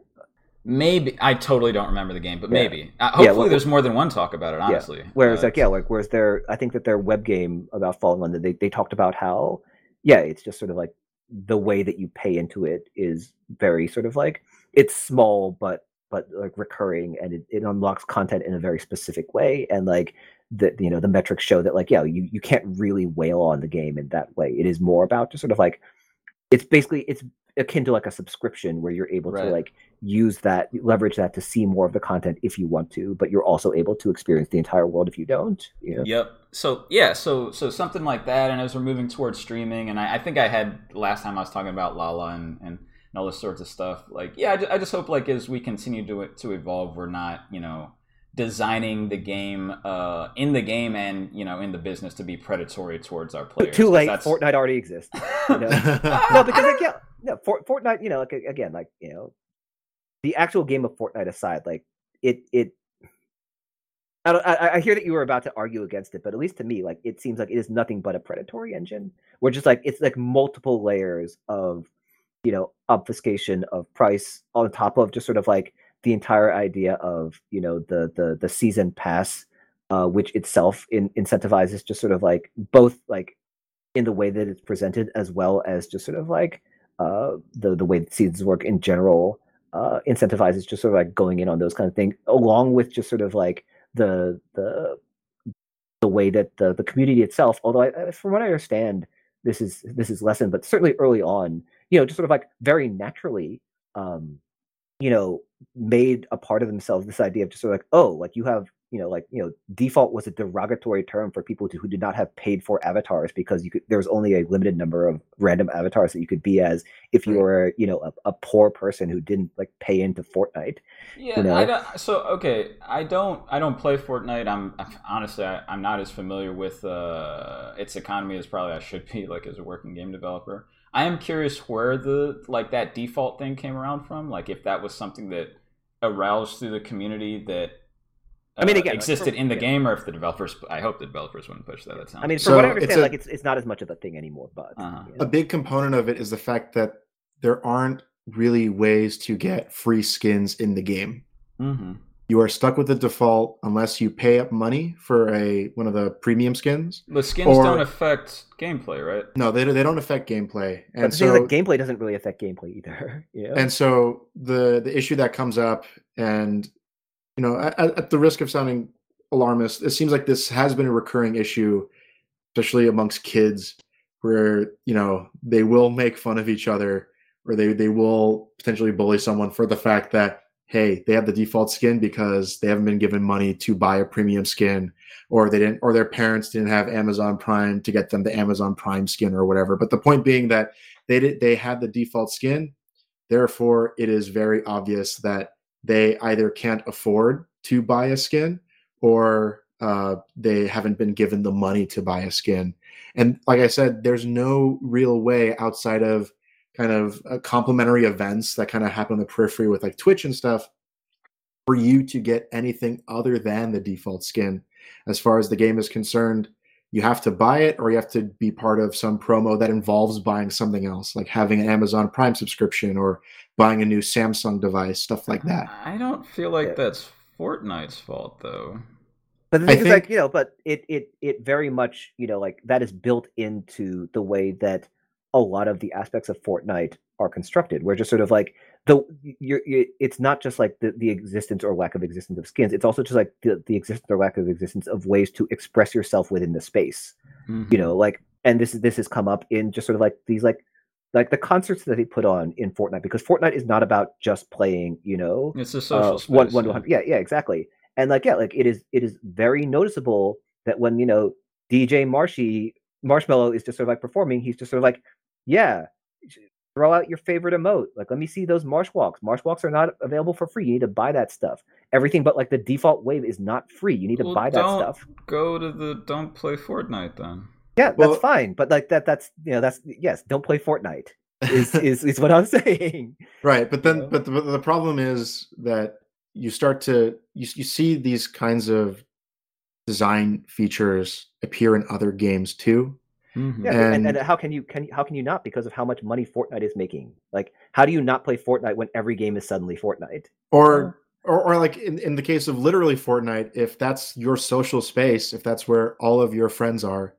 Maybe I totally don't remember the game, but yeah. maybe. Uh, hopefully, yeah, well, there's more than one talk about it. Honestly, yeah. whereas uh, like yeah, like whereas their I think that their web game about Fallen London, they they talked about how yeah, it's just sort of like the way that you pay into it is very sort of like it's small but but like recurring and it, it unlocks content in a very specific way and like the you know the metrics show that like yeah you you can't really whale on the game in that way it is more about just sort of like it's basically it's akin to like a subscription where you're able right. to like use that leverage that to see more of the content if you want to but you're also able to experience the entire world if you don't you know? yep so yeah so so something like that and as we're moving towards streaming and i, I think i had last time i was talking about lala and, and all this sorts of stuff like yeah I, I just hope like as we continue to to evolve we're not you know designing the game uh, in the game and you know in the business to be predatory towards our players. Too late. Fortnite already exists. You know? no, because like, yeah, no, for, Fortnite. You know, like again, like you know, the actual game of Fortnite aside, like it it. I, don't, I, I hear that you were about to argue against it, but at least to me, like it seems like it is nothing but a predatory engine. We're just like it's like multiple layers of, you know, obfuscation of price on top of just sort of like the entire idea of you know the the the season pass, uh, which itself in, incentivizes just sort of like both like in the way that it's presented as well as just sort of like uh, the the way seasons work in general uh, incentivizes just sort of like going in on those kind of things, along with just sort of like the the the way that the the community itself. Although, I, from what I understand, this is this is lessened, but certainly early on, you know, just sort of like very naturally, um, you know, made a part of themselves this idea of just sort of like, oh, like you have you know, like you know, default was a derogatory term for people to, who did not have paid for avatars because you could. There was only a limited number of random avatars that you could be as if you were, you know, a, a poor person who didn't like pay into Fortnite. Yeah, you know? I don't, so okay, I don't, I don't play Fortnite. I'm honestly, I, am not as familiar with uh, its economy as probably I should be, like as a working game developer. I am curious where the like that default thing came around from. Like if that was something that aroused through the community that I mean, uh, again, existed in the yeah. game, or if the developers, I hope the developers wouldn't push that. That sounds. I mean, from so what I understand, a, like it's it's not as much of a thing anymore. But uh-huh. you know. a big component of it is the fact that there aren't really ways to get free skins in the game. Mm-hmm. You are stuck with the default unless you pay up money for a one of the premium skins. The skins or, don't affect gameplay, right? No, they they don't affect gameplay, and but so like, gameplay doesn't really affect gameplay either. You know? And so the the issue that comes up, and you know, at, at, the risk of sounding alarmist, it seems like this has been a recurring issue, especially amongst kids, where you know they will make fun of each other, or they they will potentially bully someone for the fact that hey, they have the default skin because they haven't been given money to buy a premium skin, or they didn't, or their parents didn't have Amazon Prime to get them the Amazon Prime skin or whatever. But the point being that they did they had the default skin, therefore it is very obvious that they either can't afford to buy a skin or uh, they haven't been given the money to buy a skin. And like I said, there's no real way outside of kind of uh, complementary events that kind of happen on the periphery with like Twitch and stuff for you to get anything other than the default skin. As far as the game is concerned, you have to buy it or you have to be part of some promo that involves buying something else, like having an Amazon Prime subscription or buying a new Samsung device, stuff like that. I don't feel like that's Fortnite's fault though. But the thing I is, think... like you know, but it it it very much you know like that is built into the way that a lot of the aspects of Fortnite are constructed. We're just sort of like the you're, you're, it's not just like the, the existence or lack of existence of skins. It's also just like the, the existence or lack of existence of ways to express yourself within the space. Mm-hmm. You know, like and this is this has come up in just sort of like these like like the concerts that they put on in Fortnite because Fortnite is not about just playing, you know, it's a social uh, space, one one to hundred. Yeah, yeah, exactly. And like yeah, like it is it is very noticeable that when you know DJ Marshy Marshmello is just sort of like performing, he's just sort of like, yeah, throw out your favorite emote. Like, let me see those marsh walks. Marsh walks are not available for free. You need to buy that stuff. Everything but like the default wave is not free. You need to well, buy that stuff. Go to the don't play Fortnite then. Yeah, well, that's fine. But like that that's you know, that's yes, don't play Fortnite. Is is, is what I'm saying. Right. But then you know? but the, the problem is that you start to you, you see these kinds of design features appear in other games too Mm-hmm. Yeah, and, and, and, how can you can how can you not because of how much money Fortnite is making? Like, how do you not play Fortnite when every game is suddenly Fortnite? Or or, or like in, in the case of literally Fortnite, if that's your social space, if that's where all of your friends are,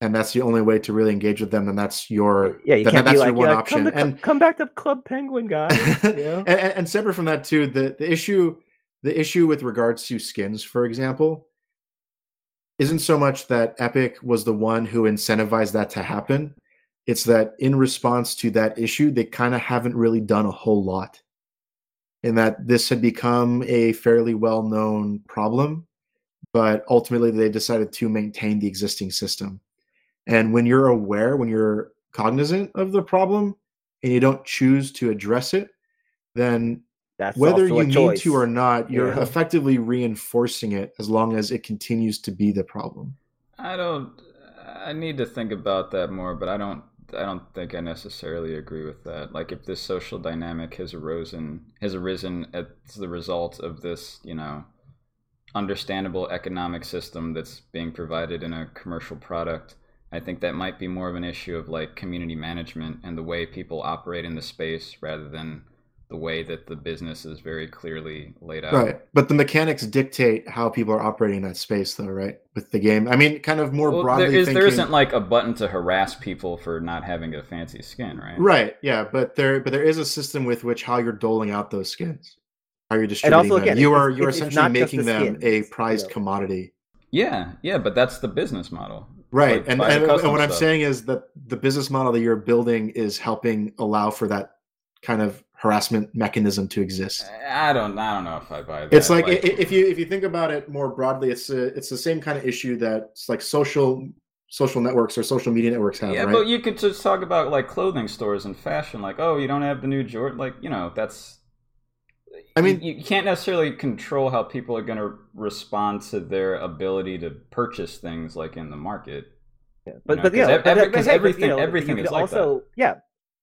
and that's the only way to really engage with them, then that's your yeah. You that, can't that's be like, one yeah, option. Come, to, and come back to Club Penguin, guys. You know? and, and separate from that too, the the issue the issue with regards to skins, for example, isn't so much that Epic was the one who incentivized that to happen. It's that in response to that issue, they kind of haven't really done a whole lot. In that this had become a fairly well known problem, but ultimately they decided to maintain the existing system. And when you're aware, when you're cognizant of the problem and you don't choose to address it, then that's whether you need to or not you're yeah. effectively reinforcing it as long as it continues to be the problem. I don't i need to think about that more but i don't i don't think i necessarily agree with that. Like if this social dynamic has arisen has arisen as the result of this you know understandable economic system that's being provided in a commercial product I think that might be more of an issue of like community management and the way people operate in the space rather than the way that the business is very clearly laid out. Right. But the mechanics dictate how people are operating in that space though, right? With the game. I mean, kind of more well, broadly there, is, thinking... there isn't like a button to harass people for not having a fancy skin, right? Right. Yeah, but there but there is a system with which how you're doling out those skins. How you're distributing and also, them. Again, you are you're essentially making the them a prized you commodity. Yeah, yeah, but that's the business model. Right. Like, and, and, and what stuff. I'm saying is that the business model that you're building is helping allow for that kind of harassment mechanism to exist. I don't I don't know if I buy that. It's like, like if you if you think about it more broadly, it's a, it's the same kind of issue that like social social networks or social media networks have. Yeah, right? but you could just talk about like clothing stores and fashion, like oh, you don't have the new Jordan, like you know that's. I mean, you, you can't necessarily control how people are going to respond to their ability to purchase things like in the market. Yeah, but know, but yeah, every, because everything you know, everything is like also that. yeah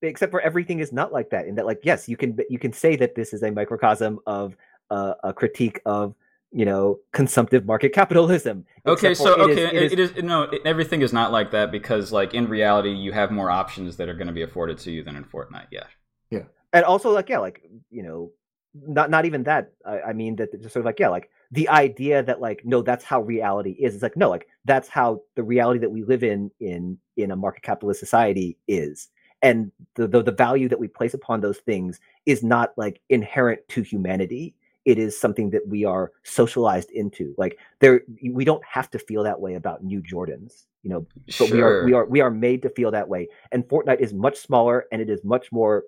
except for everything is not like that in that like yes you can you can say that this is a microcosm of uh, a critique of you know consumptive market capitalism okay so it okay is, it, is, it is no it, everything is not like that because like in reality you have more options that are going to be afforded to you than in fortnite yeah. Yeah. And also like yeah like you know not not even that i, I mean that just sort of like yeah like the idea that like no that's how reality is it's like no like that's how the reality that we live in in in a market capitalist society is and the, the, the value that we place upon those things is not like inherent to humanity it is something that we are socialized into like there we don't have to feel that way about new jordans you know but sure. we are we are we are made to feel that way and fortnite is much smaller and it is much more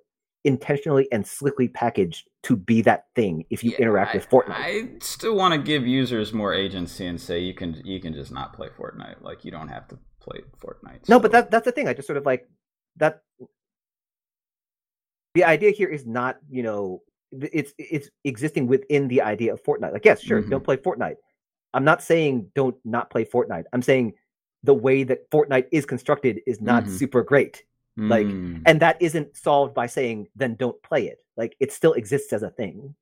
intentionally and slickly packaged to be that thing if you yeah, interact I, with Fortnite. I still want to give users more agency and say you can you can just not play Fortnite. Like you don't have to play Fortnite. So. No, but that that's the thing. I just sort of like that the idea here is not you know it's it's existing within the idea of Fortnite. Like yes, sure, mm-hmm. don't play Fortnite, I'm not saying don't not play Fortnite. I'm saying the way that Fortnite is constructed is not Mhm. super great. Like, Mm. And that isn't solved by saying then don't play it. Like it still exists as a thing.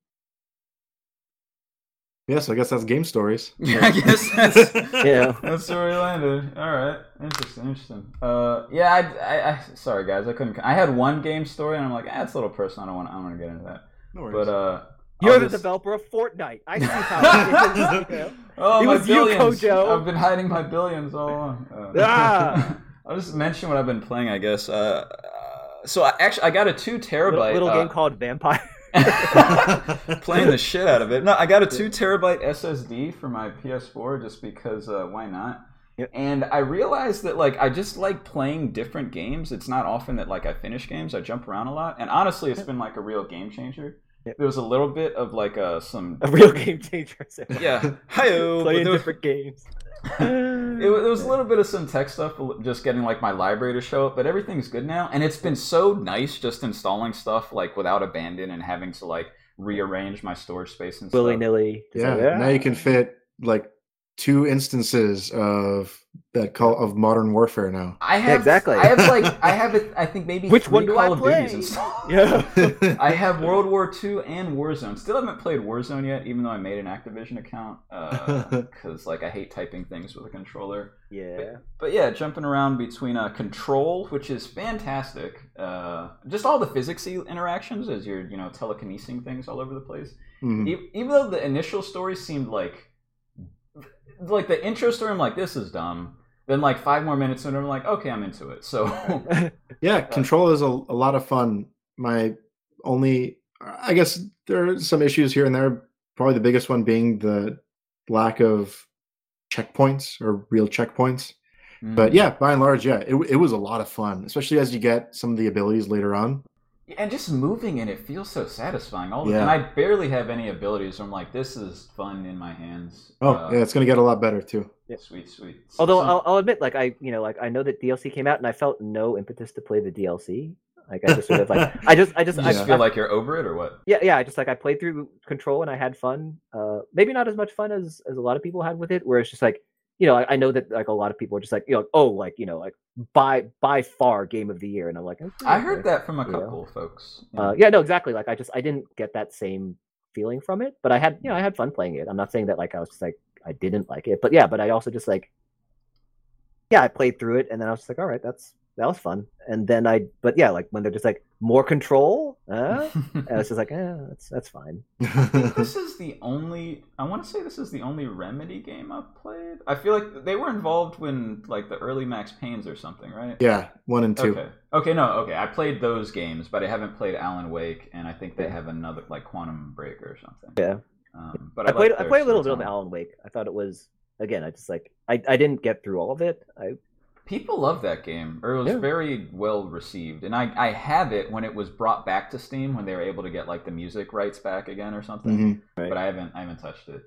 Yes, I guess that's game stories. yeah, I guess that's Yeah. that's where we landed. All right, interesting, interesting. Uh, yeah, I, I, I, sorry guys, I couldn't. I had one game story, and I'm like, ah, it's a little personal. I don't want, I don't want to get into that. No worries. But uh, You're I'll the just- developer of Fortnite. I see how it is. you know? Oh, It my was you, billions. Kojo. I've been hiding my billions all along. Uh, Ah. I'll just mention what I've been playing, I guess. Uh, uh, so I, actually, I got a two terabyte Little, little uh, game called Vampyr. playing the shit out of it. No, I got a two terabyte SSD for my PS4 just because uh, why not? Yep. And I realized that like I just like playing different games. It's not often that like I finish games. I jump around a lot, and honestly, it's been like a real game changer. Yep. There was a little bit of like uh, some a real game changer. yeah, hi-oh, Playing different games. it, wa- there was a little bit of some tech stuff, just getting like my library to show up, but everything's good now, and it's been so nice just installing stuff like without abandon and having to like rearrange my storage space and stuff. willy stuff. nilly. yeah, now you can fit like two instances of that call of modern warfare now. I have exactly. I have like I have it. I think maybe Which three one do Call I play? Duties. Yeah. I have World War II and Warzone. Still haven't played Warzone yet, even though I made an Activision account because like I hate typing things with a controller. yeah. But yeah, jumping around between uh, Control, which is fantastic, uh, just all the physicsy interactions as you're you know telekinesing things all over the place. Mhm. E- even though the initial story seemed like like the intro story, I'm like this is dumb. Then like five more minutes and I'm like okay, I'm into it. So Yeah, control is a, a lot of fun. My only, I guess there are some issues here and there. Probably the biggest one being the lack of checkpoints or real checkpoints. But Mm. yeah, by and large, yeah, it, it was a lot of fun, especially as you get some of the abilities later on. And just moving in it feels so satisfying. All the, Yeah. and I barely have any abilities. So I'm like this is fun in my hands. Oh, Uh, yeah, it's going to get a lot better too. Yeah. sweet, sweet. Although some- I'll, I'll admit, like I, you know, like I know that DLC came out, and I felt no impetus to play the DLC. Like I just sort of like I just I just you I just I- feel like you're over it or what? yeah yeah I just like I played through Control and I had fun. Uh, maybe not as much fun as as a lot of people had with it. Where it's just like you know I, I know that like a lot of people are just like you know oh like you know like by by far game of the year, and I'm like "Okay, I heard okay." that from a Yeah. couple of folks. Uh, yeah, no, exactly. Like I just I didn't get that same feeling from it, but I had you know I had fun playing it. I'm not saying that like I was just like I didn't like it, but yeah, but I also just like yeah I played through it and then I was just like all right that's that was fun and then I but yeah like when they're just like more control, uh, and I was just like eh, that's that's fine. I think this is the only. I want to say this is the only Remedy game I've played. I feel like they were involved when like the early Max Payne's or something, right? yeah, one and two. Okay. Okay. No. Okay. I played those games, but I haven't played Alan Wake, and I think they Yeah. have another like Quantum Break or something. Yeah. Um, but I played I played a little bit of. Alan Wake. I thought it was again I just like I I didn't get through all of it. I People love that game, or it was Yeah. very well received. And I, I have it when it was brought back to Steam when they were able to get like the music rights back again or something. Mhm. Right. But I haven't I haven't touched it.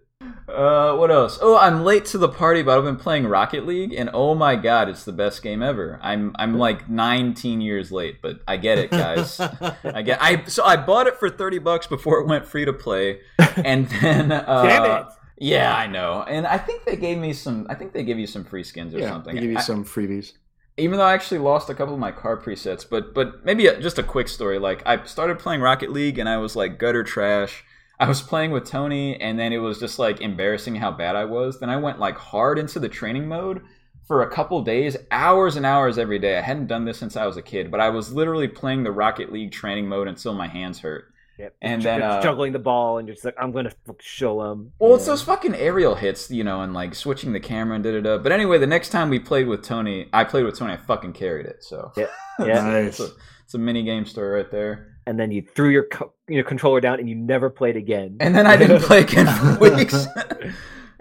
Uh, what else? Oh, I'm late to the party, but I've been playing Rocket League, and oh my god, it's the best game ever. I'm I'm like 19 years late, but I get it, guys. I get I so I bought it for 30 bucks before it went free to play, and then uh, damn it. Yeah, I know. And I think they gave me some. I think they give you some free skins or yeah, something. they give you I- some freebies. even though I actually lost a couple of my car presets, but but maybe a, just a quick story. Like I started playing Rocket League and I was like gutter trash. I was playing with Tony and then it was just like embarrassing how bad I was. Then I went like hard into the training mode for a couple days, hours and hours every day. I hadn't done this since I was a kid, but I was literally playing the Rocket League training mode until my hands hurt. Yep. And Ju- then, uh, juggling the ball and you're just like I'm gonna f- show them. Well, it's those fucking aerial hits, you know, and like switching the camera and da da da. But anyway, the next time we played with Tony, I played with Tony. I fucking carried it. So Yeah. Yeah. Nice. it's, a, it's a mini game story right there. and then you threw your co- your controller down and you never played again. And then I didn't play again for weeks.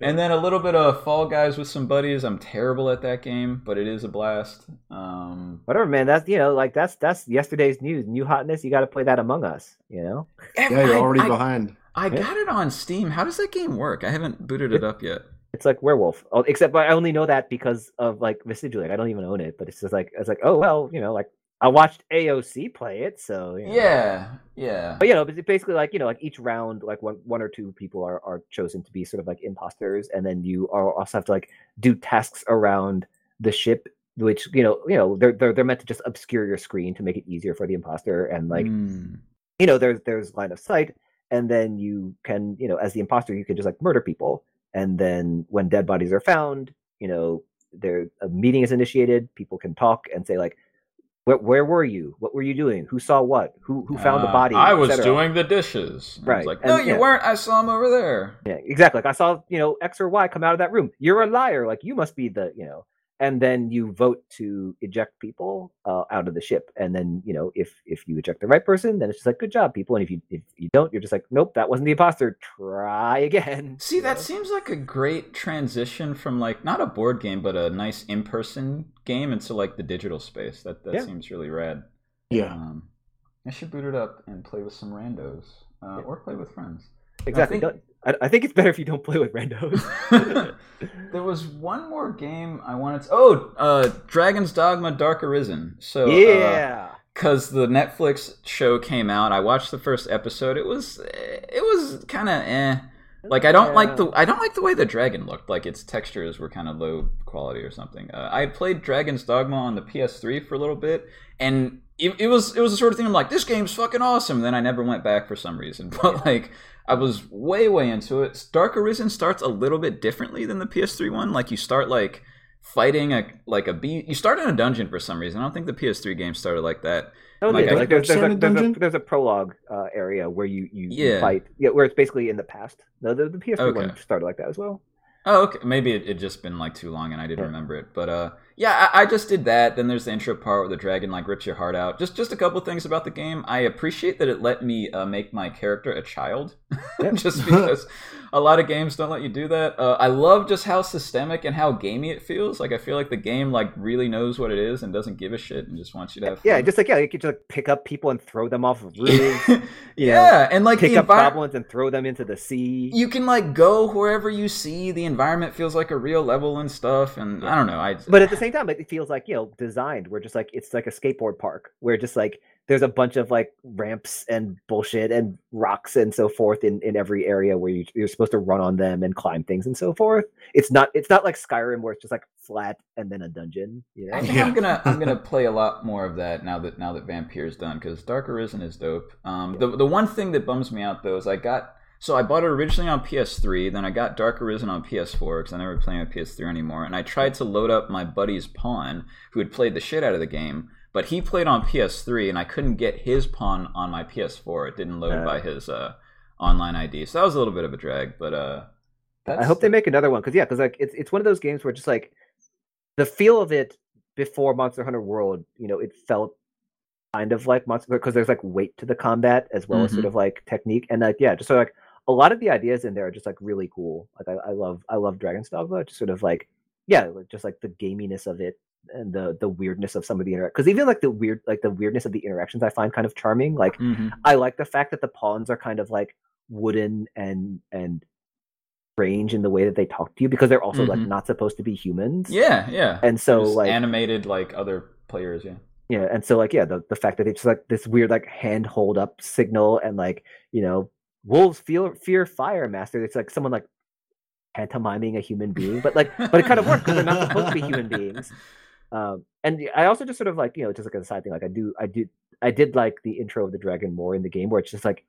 and then a little bit of Fall Guys with some buddies. I'm terrible at that game, but it is a blast. Um, Whatever, man. That's you know, like that's that's yesterday's news. New hotness. You got to play that Among Us. You know. Yeah, you're already I, behind. I got it on Steam. How does that game work? I haven't booted it up yet. It's like werewolf, oh, except I only know that because of like Vestigial. Like, I don't even own it, but it's just like it's like oh well, you know, like I watched AOC play it, so you know. Yeah, yeah. But you know, it's basically like you know, like each round, like one one or two people are are chosen to be sort of like imposters, and then you are also have to like do tasks around the ship, which you know, you know, they're they're they're meant to just obscure your screen to make it easier for the imposter, and like Mm. you know, there's there's line of sight, and then you can you know, as the imposter, you can just like murder people, and then when dead bodies are found, you know, there a meeting is initiated, people can talk and say like. Where, where were you? What were you doing? Who saw what? Who who found the Uh, body? I was doing the dishes. And I was Right, like, no, and- you yeah. weren't. I saw him over there. Yeah, exactly. Like I saw, you know, X or Y come out of that room. You're a liar. Like you must be the, you know. And then you vote to eject people uh, out of the ship. And then, you know, if if you eject the right person, then it's just like good job, people. And if you if you don't, you're just like, nope, that wasn't the imposter. Try again. See, you that know? seems like a great transition from like not a board game, but a nice in-person game into like the digital space. That that Yeah. seems really rad. Yeah. Um, I should boot it up and play with some randos, uh, Yeah. or play with friends. Exactly. think- Don't, I, I think it's better if you don't play with randos. there was one more game I wanted to. Oh, uh, Dragon's Dogma: Dark Arisen. So uh, yeah. because the Netflix show came out, I watched the first episode. It was it was kind of eh. Like I don't like the I don't like the way the dragon looked. Like its textures were kind of low quality or something. Uh, I played Dragon's Dogma on the PS3 for a little bit, and it, it was it was the sort of thing I'm like, this game's fucking awesome. Then I never went back for some reason. But like I was way way into it. Dark Arisen starts a little bit differently than the PS3 one. Like you start like fighting a like a bee. You start in a dungeon for some reason. I don't think the PS3 game started like that. Oh, Like, like there's, there's, a, there's, a, there's a prologue uh, area where you, you, you Yeah. fight, yeah, where it's basically in the past. No, the, the PS3 one started like that as well. Oh, okay. Maybe it, it just been like too long and I didn't Yeah. remember it. But uh, yeah, I, I just did that. Then there's the intro part where the dragon like rips your heart out. Just just a couple things about the game. I appreciate that it let me uh, make my character a child, just because a lot of games don't let you do that. Uh, I love just how systemic and how gamey it feels. Like I feel like the game like really knows what it is and doesn't give a shit and just wants you to have Yeah, fun. just like yeah, you could just like pick up people and throw them off of roofs. yeah, know, and like pick up envir- goblins and throw them into the sea. you can like go wherever you see. The environment feels like a real level and stuff. And I don't know. I but at the same time, it feels like you know designed. We're just like it's like a skateboard park where just like there's a bunch of like ramps and bullshit and rocks and so forth in, in every area where you, you're supposed to run on them and climb things and so forth. It's not it's not like Skyrim where it's just like flat and then a dungeon. You know, I think I'm gonna I'm gonna play a lot more of that now that now that Vampyr's done because Dark Arisen is dope. Um, the the one thing that bums me out though is I got so I bought it originally on PS3, then I got Dark Arisen on PS4 because I never playing on PS3 anymore, and I tried to load up my buddy's pawn who had played the shit out of the game, but he played on PS3 and I couldn't get his pawn on my PS4. It didn't load Uh. by his uh, online ID, so that was a little bit of a drag. But uh, I hope they make another one because yeah, because like it's it's one of those games where just like the feel of it before Monster Hunter World, you know, it felt kind of like Monster because there's like weight to the combat as well as sort Mhm. of like technique and like yeah, just sort of like a lot of the ideas in there are just like really cool. Like I, I love I love Dragon's Dogma, just sort of like yeah, like, just like the gaminess of it and the the weirdness of some of the interact because even like the weird like the weirdness of the interactions I find kind of charming. Like Mhm. I like the fact that the pawns are kind of like wooden and and strange in the way that they talk to you because they're also like Mhm. not supposed to be humans. Yeah, yeah. And so like animated like other players, yeah. yeah, and so like yeah, the, the fact that it's like this weird like hand hold up signal and like, you know, wolves feel fear fire master. It's like someone like pantomiming a human being, but like but it kind of works because they're not supposed to be human beings. Um, and I also just sort of like you know just like a side thing like I do I do I did like the intro of the dragon more in the game where it's just like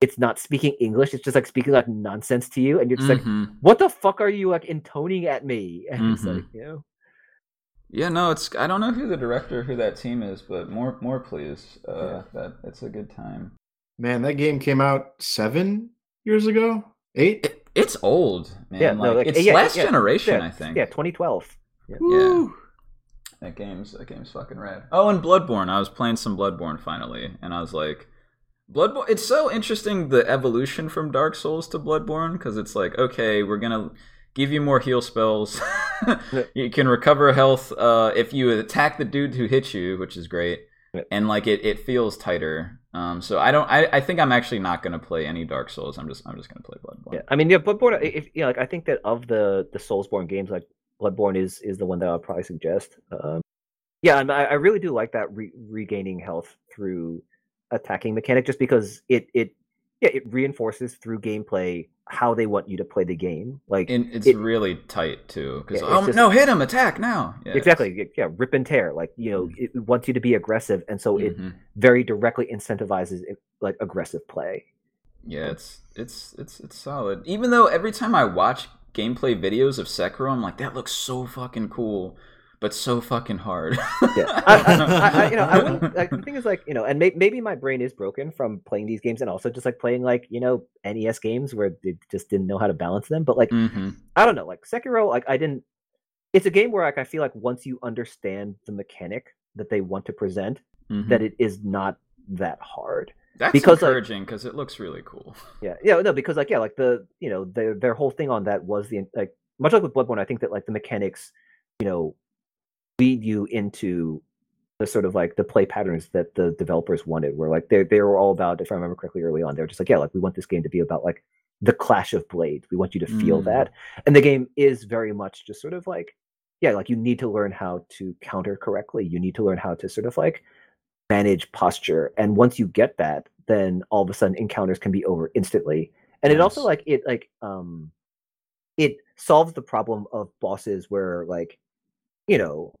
it's not speaking English it's just like speaking like nonsense to you and you're just like Mhm. what the fuck are you like intoning at me and it's Mhm. like you know Yeah, no, it's I don't know who the director, who that team is, but more, more, please. Uh, Yeah. That it's a good time. Man, that game came out seven years ago, eight. It, it's old, man. Yeah, no, like, like, it's yeah, last yeah, generation, yeah, I think. yeah 2012 Woo! That game's that game's fucking rad. Oh, and Bloodborne. I was playing some Bloodborne finally, and I was like, Bloodborne. It's so interesting the evolution from Dark Souls to Bloodborne because it's like, okay, we're gonna give you more heal spells. you can recover health uh, if you attack the dude who hit you, which is great. And like it, it feels tighter. Um, so I don't. I, I think I'm actually not gonna play any Dark Souls. I'm just I'm just gonna play Bloodborne. Yeah, I mean, yeah, Bloodborne. If you know, like, I think that of the the Soulsborne games, like Bloodborne is is the one that I'd probably suggest. Um, Yeah, and I, I really do like that re- regaining health through attacking mechanic, just because it it yeah it reinforces through gameplay how they want you to play the game. Like And it's it- really tight too, because Yeah, oh just- no, hit him, attack now. Yeah, exactly yeah rip and tear. Like you know Mm. it wants you to be aggressive, and so it Mhm. very directly incentivizes like aggressive play. Yeah, it's it's it's it's solid. Even though every time I watch gameplay videos of Sekiro, I'm like, that looks so fucking cool, but so fucking hard. Yeah, I, I, I, I, you know, I wouldn't. Like, the thing is, like, you know, and may, maybe my brain is broken from playing these games, and also just like playing like you know NES games where they just didn't know how to balance them. But like, hmm I don't know, like Sekiro, like I didn't. It's a game where like I feel like once you understand the mechanic that they want to present, hmm that it is not that hard. That's because, encouraging because it looks really cool. Yeah, yeah, no, because like yeah, like the you know their their whole thing on that was the like much like with Bloodborne, I think that like the mechanics, you know, lead you into the sort of like the play patterns that the developers wanted. Where like they they were all about, if I remember correctly, early on, they were just like yeah, like we want this game to be about like the clash of blades. We want you to feel Mm. that, and the game is very much just sort of like yeah, like you need to learn how to counter correctly. You need to learn how to sort of like manage posture. And once you get that then all of a sudden encounters can be over instantly. And it also like it like um it solves the problem of bosses where like you know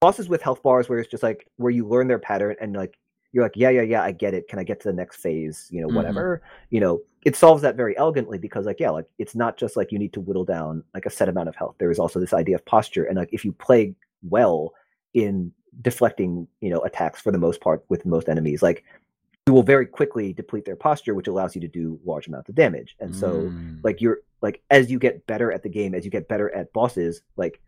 bosses with health bars where it's just like where you learn their pattern and like you're like yeah yeah yeah i get it. Can i get to the next phase? You know Mhm. whatever. You know it solves that very elegantly because like yeah like it's not just like you need to whittle down like a set amount of health. There is also this idea of posture. And like if you play well in deflecting you know attacks for the most part with most enemies like you will very quickly deplete their posture which allows you to do large amounts of damage and so Mm. like you're like as you get better at the game as you get better at bosses like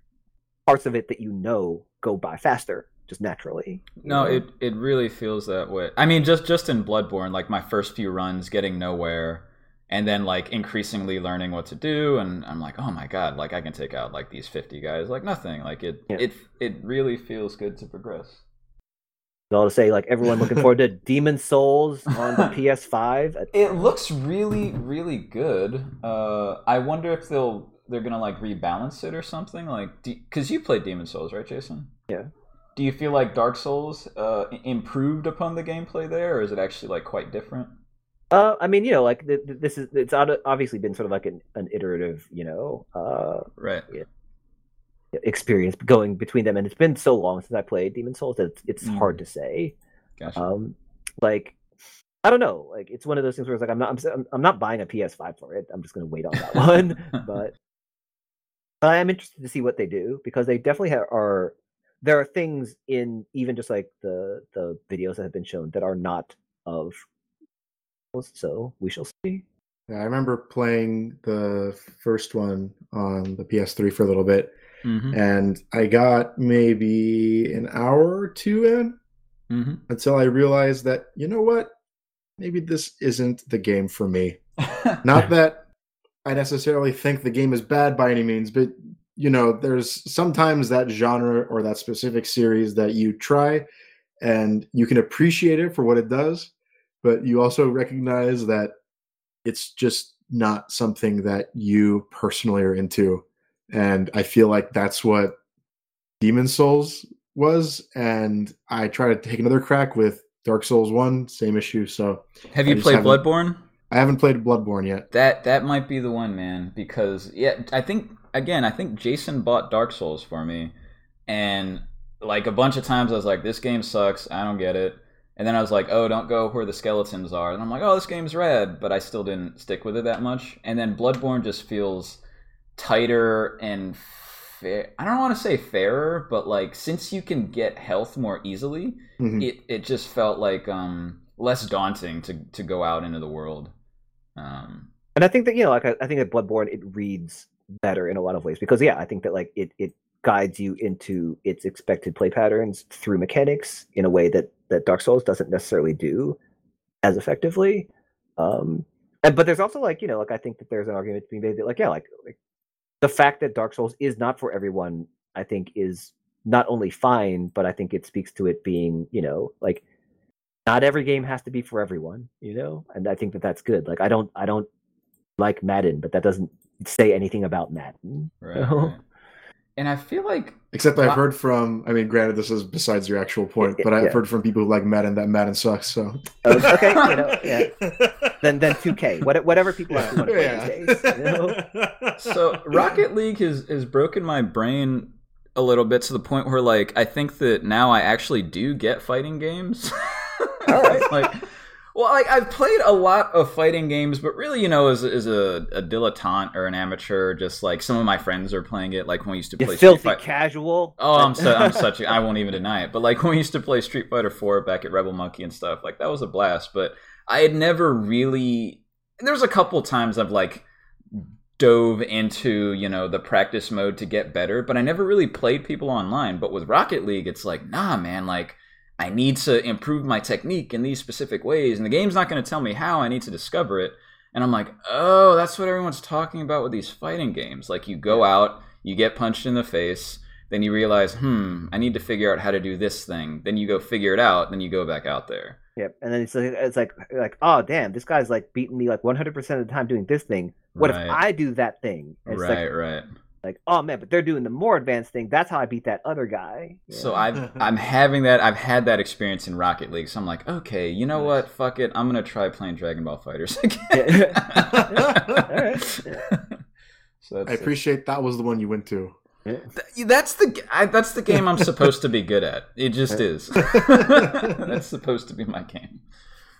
parts of it that you know go by faster just naturally No, it it really feels that way. I mean, just just in Bloodborne, like my first few runs, getting nowhere, and then like increasingly learning what to do, and I'm like, oh my god, like I can take out like these fifty guys, like nothing. Like it Yeah. it it really feels good to progress. all to say like everyone looking forward to Demon's Souls on the ps5 Uh, It looks really really good. Uh, I wonder if they'll they're gonna like rebalance it or something, like because you played Demon's Souls, right, Jason? Yeah. Do you feel like Dark Souls uh, improved upon the gameplay there, or is it actually like quite different? Uh i mean you know like th- th- this is it's obviously been sort of like an, an iterative you know uh Right. experience going between them and it's been so long since i played Demon's Souls that it's, it's hard to say Gotcha. um like i don't know like it's one of those things where it's like i'm not i'm, I'm, not buying a ps5 for it i'm just going to wait on that one but i am interested to see what they do because they definitely ha- are there are things in even just like the the videos that have been shown that are not of so we shall see Yeah, I remember playing the first one on the PS3 for a little bit, hmm and I got maybe an hour or two in hmm until I realized that, you know what? Maybe this isn't the game for me. Not that I necessarily think the game is bad by any means, but you know, there's sometimes that genre or that specific series that you try and you can appreciate it for what it does, but you also recognize that it's just not something that you personally are into. And I feel like that's what Demon's Souls was. And I try to take another crack with Dark Souls 1, same issue. So Have you played Bloodborne? I haven't played Bloodborne yet. That that might be the one, man. Because yeah, I think again, I think Jason bought Dark Souls for me, and like a bunch of times I was like, "This game sucks. I don't get it." And then I was like, "Oh, don't go where the skeletons are." And I'm like, "Oh, this game's rad," but I still didn't stick with it that much. And then Bloodborne just feels tighter and fair. I don't want to say fairer, but like since you can get health more easily, Mhm. it it just felt like um less daunting to to go out into the world. Um, and I think that you know, like I, I think that Bloodborne it reads better in a lot of ways because yeah, I think that like it it guides you into its expected play patterns through mechanics in a way that that Dark Souls doesn't necessarily do as effectively. Um, and but there's also like you know, like I think that there's an argument to be made that like yeah, like, like the fact that Dark Souls is not for everyone, I think is not only fine, but I think it speaks to it being you know like not every game has to be for everyone, you know, and I think that that's good. Like I don't I don't like Madden, but that doesn't say anything about Madden. Right. know? right. And I feel like Except I've Wow. heard from, I mean, granted, this is besides your actual point, but I've Yeah. heard from people who like Madden that Madden sucks. So Oh, okay, you know, yeah. Then then 2K, what, whatever people actually want to play Yeah. these days. You know? so Rocket League has has broken my brain a little bit to the point where like I think that now I actually do get fighting games. All right. like well like I've played a lot of fighting games, but really, you know, as, as a, a dilettante or an amateur, just like some of my friends are playing it, like when we used to You play Street filthy Fighter. casual. Oh, I'm so I'm such a I won't even deny it. But like when we used to play Street Fighter 4 back at Rebel Monkey and stuff, like that was a blast. But I had never really. There's a couple times I've like dove into you know the practice mode to get better, but I never really played people online. But with Rocket League, it's like nah, man, like. I need to improve my technique in these specific ways, and the game's not going to tell me how. I need to discover it. And I'm like, oh, that's what everyone's talking about with these fighting games. Like, you go out, you get punched in the face, then you realize, hmm, I need to figure out how to do this thing. Then you go figure it out, then you go back out there. Yep. And then it's like, it's like like oh damn, this guy's like beating me like 100 percent of the time doing this thing. What Right. if I do that thing? And right, like right. Like oh man, but they're doing the more advanced thing. That's how I beat that other guy. you So? I've I'm having that. I've had that experience in Rocket League. So I'm like, okay, you know what? Fuck it. I'm gonna try playing Dragon Ball FighterZ again. Alright. So that's I appreciate that was the one you went to. Th- That's the g- I, that's the game I'm supposed to be good at. It just is. that's supposed to be my game.